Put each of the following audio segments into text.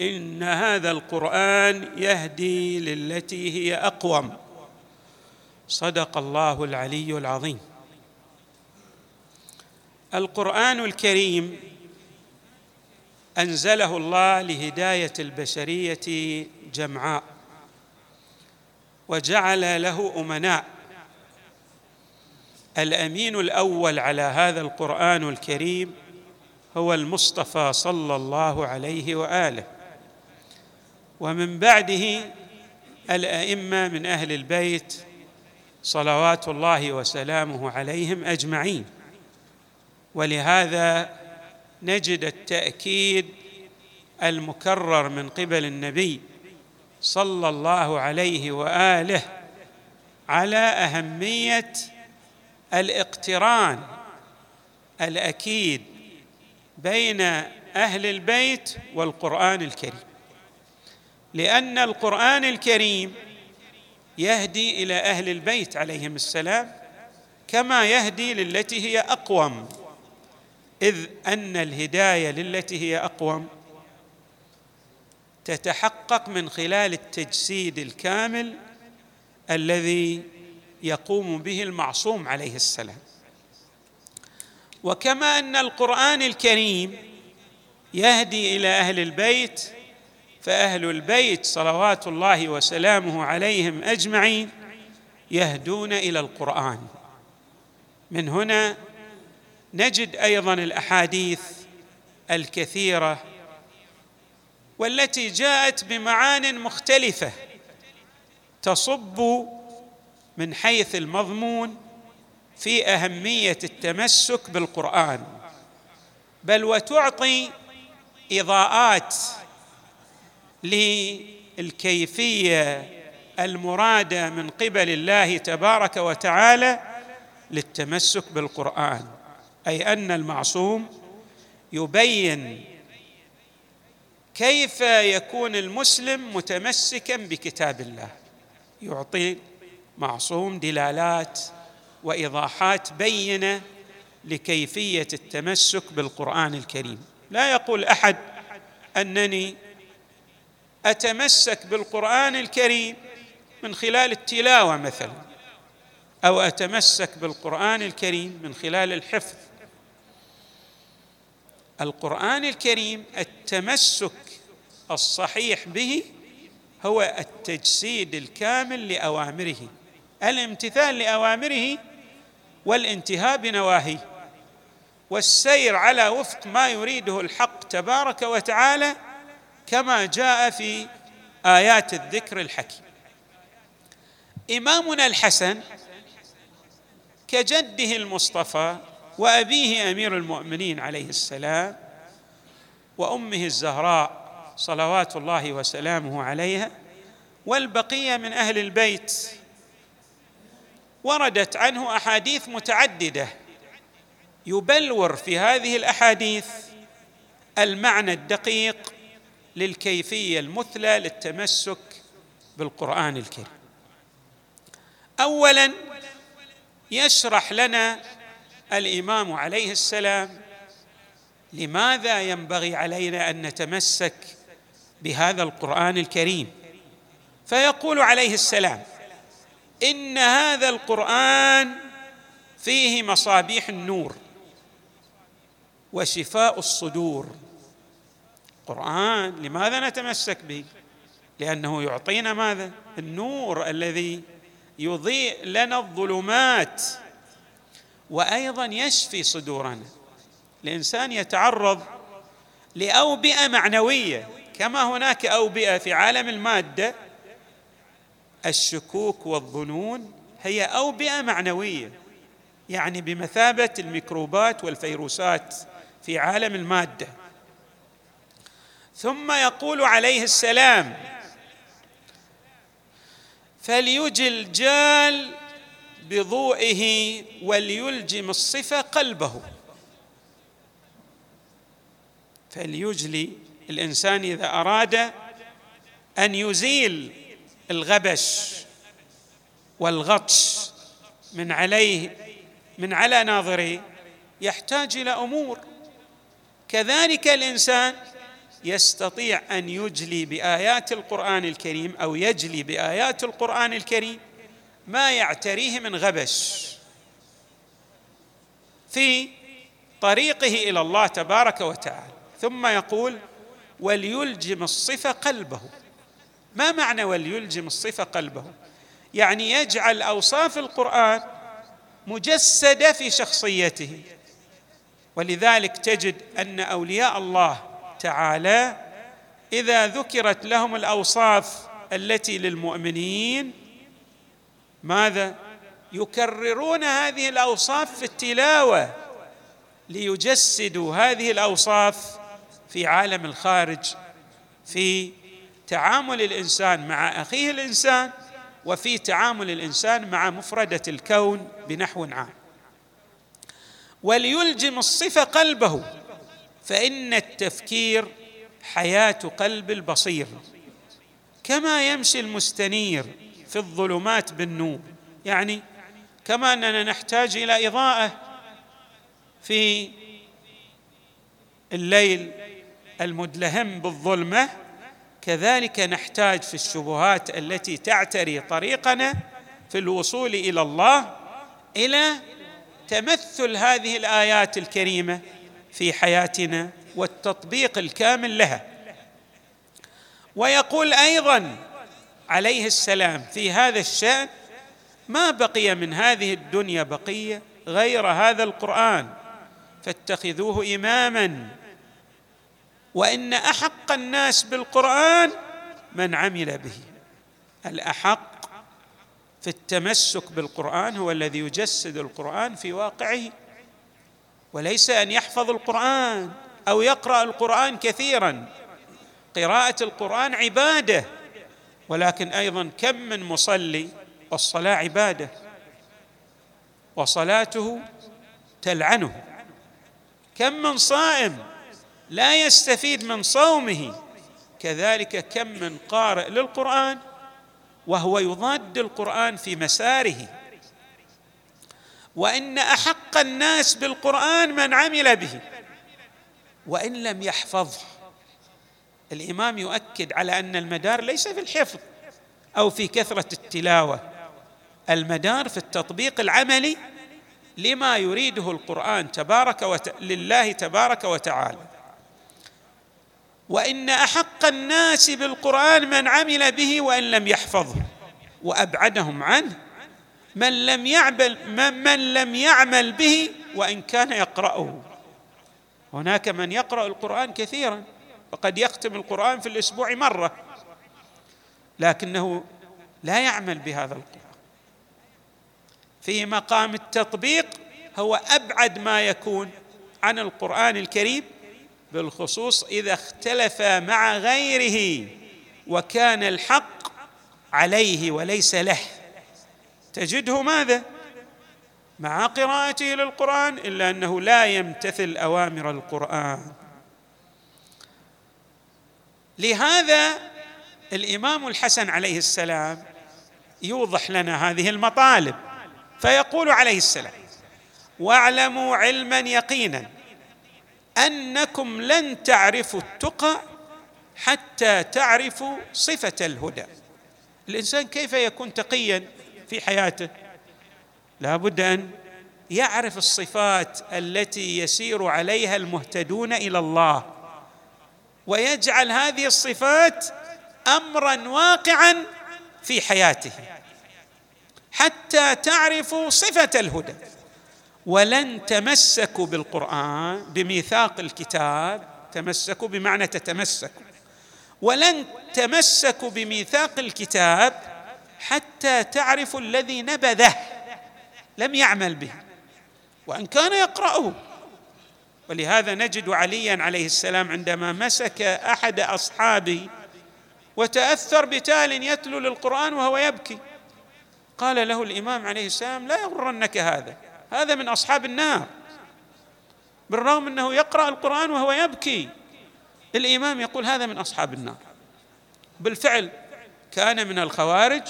إن هذا القرآن يهدي للتي هي أقوم. صدق الله العلي العظيم. القرآن الكريم أنزله الله لهداية البشرية جمعاء وجعل له أمناء. الأمين الأول على هذا القرآن الكريم هو المصطفى صلى الله عليه وآله. ومن بعده الأئمة من أهل البيت صلوات الله وسلامه عليهم أجمعين. ولهذا نجد التأكيد المكرر من قبل النبي صلى الله عليه وآله على أهمية الاقتران الأكيد بين أهل البيت والقرآن الكريم. لأن القرآن الكريم يهدي إلى أهل البيت عليهم السلام كما يهدي للتي هي أقوم. إذ أن الهداية للتي هي أقوم تتحقق من خلال التجسيد الكامل الذي يقوم به المعصوم عليه السلام. وكما أن القرآن الكريم يهدي إلى أهل البيت فأهل البيت صلوات الله وسلامه عليهم أجمعين يهدون إلى القرآن. من هنا نجد أيضا الأحاديث الكثيرة والتي جاءت بمعان مختلفة تصب من حيث المضمون في أهمية التمسك بالقرآن بل وتعطي إضاءات للكيفية المرادة من قبل الله تبارك وتعالى للتمسك بالقرآن أي أن المعصوم يبين كيف يكون المسلم متمسكا بكتاب الله. يعطي معصوم دلالات وإيضاحات بينة لكيفية التمسك بالقرآن الكريم. لا يقول أحد أنني أتمسك بالقرآن الكريم من خلال التلاوة مثلا أو أتمسك بالقرآن الكريم من خلال الحفظ. القرآن الكريم التمسك الصحيح به هو التجسيد الكامل لأوامره الامتثال لأوامره والانتهاء بنواهيه والسير على وفق ما يريده الحق تبارك وتعالى كما جاء في آيات الذكر الحكيم. إمامنا الحسن كجده المصطفى وأبيه أمير المؤمنين عليه السلام وأمه الزهراء صلوات الله وسلامه عليها والبقية من أهل البيت. وردت عنه أحاديث متعددة يبلور في هذه الأحاديث المعنى الدقيق للكيفية المثلى للتمسك بالقرآن الكريم. اولا يشرح لنا الإمام عليه السلام لماذا ينبغي علينا أن نتمسك بهذا القرآن الكريم. فيقول عليه السلام إن هذا القرآن فيه مصابيح النور وشفاء الصدور. القرآن لماذا نتمسك به؟ لأنه يعطينا ماذا؟ النور الذي يضيء لنا الظلمات وأيضا يشفي صدورنا. الإنسان يتعرض لأوبئة معنوية كما هناك أوبئة في عالم المادة. الشكوك والظنون هي أوبئة معنوية يعني بمثابة الميكروبات والفيروسات في عالم المادة. ثم يقول عليه السلام فليجي الجال بضوئه وليلجم الصفة قلبه. فليجلي الإنسان إذا أراد أن يزيل الغبش والغطش من عليه من على ناظريه يحتاج إلى أمور. كذلك الإنسان يستطيع أن يجلي بآيات القرآن الكريم أو يجلي بآيات القرآن الكريم ما يعتريه من غبش. في طريقه إلى الله تبارك وتعالى. ثم يقول وليلجم الصفه قلبه. ما معنى وليلجم الصفه قلبه؟ يعني يجعل أوصاف القرآن مجسدة في شخصيته. ولذلك تجد أن أولياء الله تعالى إذا ذكرت لهم الأوصاف التي للمؤمنين ماذا؟ يكررون هذه الأوصاف في التلاوة ليجسدوا هذه الأوصاف في عالم الخارج في تعامل الإنسان مع أخيه الإنسان وفي تعامل الإنسان مع مفردة الكون بنحو عام. وليلجم الصفه قلبه فإن التفكير حياة قلب البصير. كما يمشي المستنير في الظلمات بالنور. يعني كما أننا نحتاج إلى إضاءة في الليل المدلهم بالظلمة كذلك نحتاج في الشبهات التي تعتري طريقنا في الوصول إلى الله إلى تمثل هذه الآيات الكريمة. في حياتنا والتطبيق الكامل لها. ويقول أيضا عليه السلام في هذا الشأن ما بقي من هذه الدنيا بقية غير هذا القرآن فاتخذوه اماما. وإن أحق الناس بالقرآن من عمل به. الأحق في التمسك بالقرآن هو الذي يجسد القرآن في واقعه. وليس أن يحفظ القرآن أو يقرأ القرآن كثيرا. قراءة القرآن عبادة ولكن أيضا كم من مصلي والصلاة عبادة وصلاته تلعنه. كم من صائم لا يستفيد من صومه كذلك كم من قارئ للقرآن وهو يضاد القرآن في مساره. وإن أحق الناس بالقرآن من عمل به. وإن لم يحفظه. الإمام يؤكد على أن المدار ليس في الحفظ أو في كثرة التلاوة. المدار في التطبيق العملي لما يريده القرآن تبارك وت... لله تبارك وتعالى. وإن أحق الناس بالقرآن من عمل به وإن لم يحفظه. وأبعدهم عنه من لم يعمل من لم يعمل به وإن كان يقرأه. هناك من يقرأ القرآن كثيرا وقد يختم القرآن في الأسبوع مرة لكنه لا يعمل بهذا القرآن. في مقام التطبيق هو أبعد ما يكون عن القرآن الكريم بالخصوص إذا اختلف مع غيره وكان الحق عليه وليس له. تجده ماذا؟ مع قراءته للقرآن إلا أنه لا يمتثل أوامر القرآن. لهذا الإمام الحسن عليه السلام يوضح لنا هذه المطالب فيقول عليه السلام واعلموا علما يقينا أنكم لن تعرفوا التقى حتى تعرفوا صفة الهدى. الإنسان كيف يكون تقيا؟ في حياته. لا بد أن يعرف الصفات التي يسير عليها المهتدون إلى الله ويجعل هذه الصفات امرا واقعا في حياته حتى تعرفوا صفة الهدى. ولن تمسكوا بالقرآن بميثاق الكتاب تمسكوا بمعنى تتمسكوا. ولن تمسكوا بميثاق الكتاب حتى تعرفوا الذي نبذه. لم يعمل به. وإن كان يقرأه. ولهذا نجد عليا عليه السلام عندما مسك أحد اصحابه وتأثر بتال يتلو للقرآن وهو يبكي. قال له الإمام عليه السلام لا يغرنك هذا. هذا من أصحاب النار. بالرغم أنه يقرأ القرآن وهو يبكي. الإمام يقول هذا من أصحاب النار. بالفعل كان من الخوارج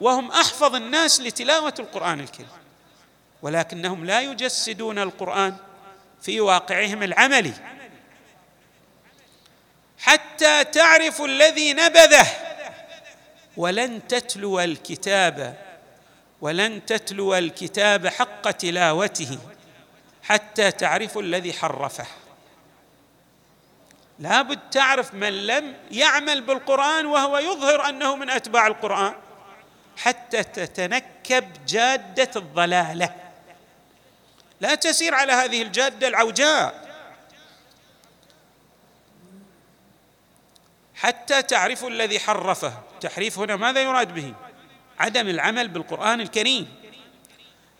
وهم أحفظ الناس لتلاوة القرآن الكريم. ولكنهم لا يجسدون القرآن في واقعهم العملي. حتى تعرفوا الذي نبذه. ولن تتلو الكتاب ولن تتلو الكتاب حق تلاوته حتى تعرفوا الذي حرفه. لابد تعرف من لم يعمل بالقرآن وهو يظهر أنه من أتباع القرآن. حتى تتنكب جادة الضلالة. لا تسير على هذه الجادة العوجاء. حتى تعرفوا الذي حرفه. التحريف هنا ماذا يراد به؟ عدم العمل بالقرآن الكريم.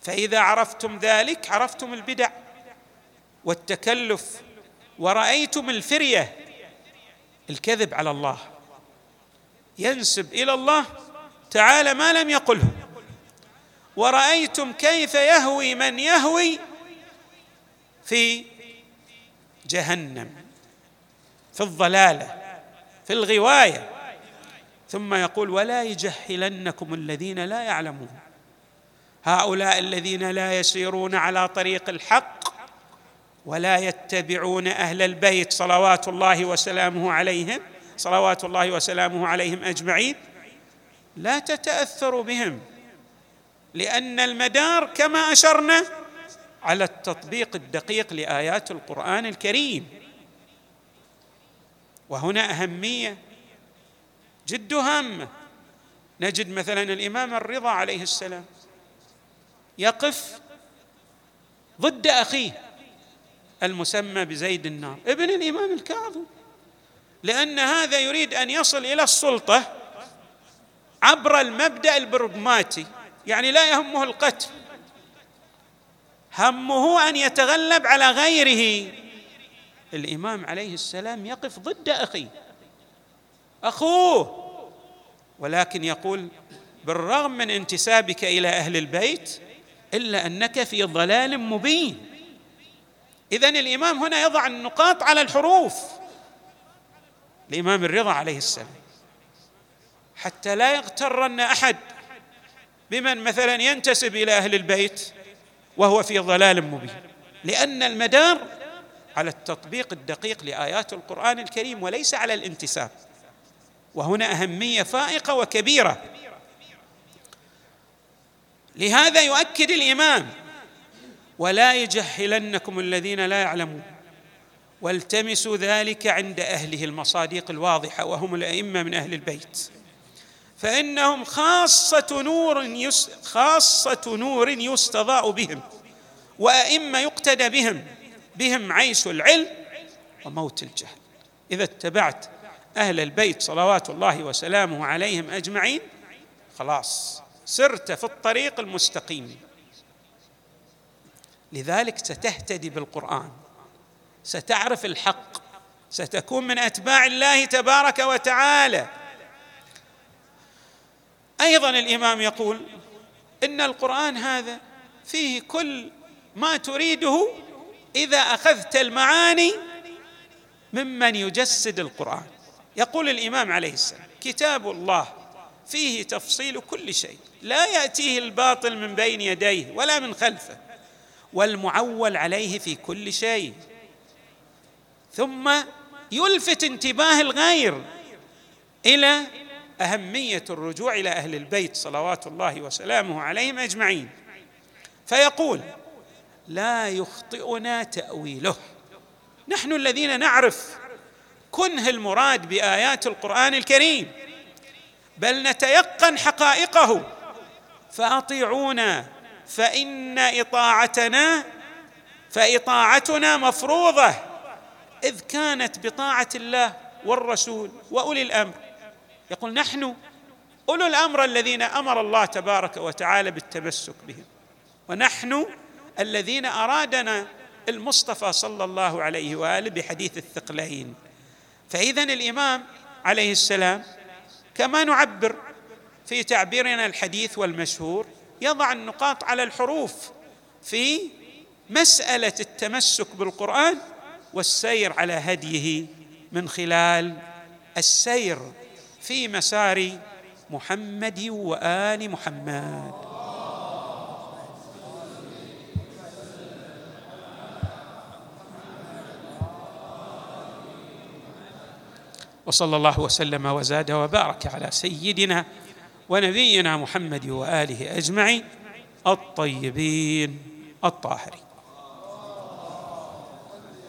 فإذا عرفتم ذلك عرفتم البدع والتكلف ورأيتم الفرية الكذب على الله. ينسب إلى الله تعالى ما لم يقله. ورأيتم كيف يهوي من يهوي في جهنم في الضلالة في الغواية. ثم يقول ولا يجهلنكم الذين لا يعلمون هؤلاء الذين لا يسيرون على طريق الحق ولا يتبعون أهل البيت صلوات الله وسلامه عليهم صلوات الله وسلامه عليهم أجمعين لا تتاثروا بهم لأن المدار كما أشرنا على التطبيق الدقيق لآيات القرآن الكريم. وهنا أهمية جد هامة. نجد مثلا الإمام الرضا عليه السلام يقف ضد أخيه المسمى بزيد النار ابن الإمام الكاظم لأن هذا يريد أن يصل إلى السلطة عبر المبدأ البرغماتي يعني لا يهمه القتل. همه أن يتغلب على غيره. الإمام عليه السلام يقف ضد أخيه. أخوه. ولكن يقول بالرغم من انتسابك إلى أهل البيت إلا أنك في ضلال مبين. اذا الإمام هنا يضع النقاط على الحروف. الإمام الرضا عليه السلام. حتى لا يغترن أحد بمن مثلا ينتسب إلى أهل البيت وهو في ضلال مبين. لأن المدار على التطبيق الدقيق لآيات القرآن الكريم وليس على الانتساب. وهنا أهمية فائقة وكبيرة. لهذا يؤكد الإمام ولا يجهلنكم الذين لا يعلمون. والتمسوا ذلك عند أهله المصادق الواضحة وهم الأئمة من أهل البيت. فإنهم خاصة نور يس خاصة نور يستضاء بهم وأئمة يقتدى بهم بهم عيش العلم وموت الجهل. إذا اتبعت أهل البيت صلوات الله وسلامه عليهم أجمعين خلاص سرت في الطريق المستقيم. لذلك ستهتدي بالقرآن ستعرف الحق ستكون من أتباع الله تبارك وتعالى. أيضا الإمام يقول إن القرآن هذا فيه كل ما تريده إذا أخذت المعاني ممن يجسد القرآن. يقول الإمام عليه السلام كتاب الله فيه تفصيل كل شيء لا يأتيه الباطل من بين يديه ولا من خلفه والمعول عليه في كل شيء. ثم يلفت انتباه الغير إلى أهمية الرجوع إلى أهل البيت صلوات الله وسلامه عليهم أجمعين. فيقول لا يخطئنا تأويله. نحن الذين نعرف كنه المراد بآيات القرآن الكريم. بل نتيقن حقائقه. فأطيعونا فإن إطاعتنا فإطاعتنا مفروضة. إذ كانت بطاعة الله والرسول وأولي الأمر. يقول نحن أولو الأمر الذين أمر الله تبارك وتعالى بالتمسك بهم. ونحن الذين أرادنا المصطفى صلى الله عليه وآله بحديث الثقلين. فاذا الإمام عليه السلام كما نعبر في تعبيرنا الحديث والمشهور يضع النقاط على الحروف في مسألة التمسك بالقرآن والسير على هديه من خلال السير. في مسار محمد وآل محمد. وصلى الله وسلم وزاد وبارك على سيدنا ونبينا محمد وآله أجمعين الطيبين الطاهرين.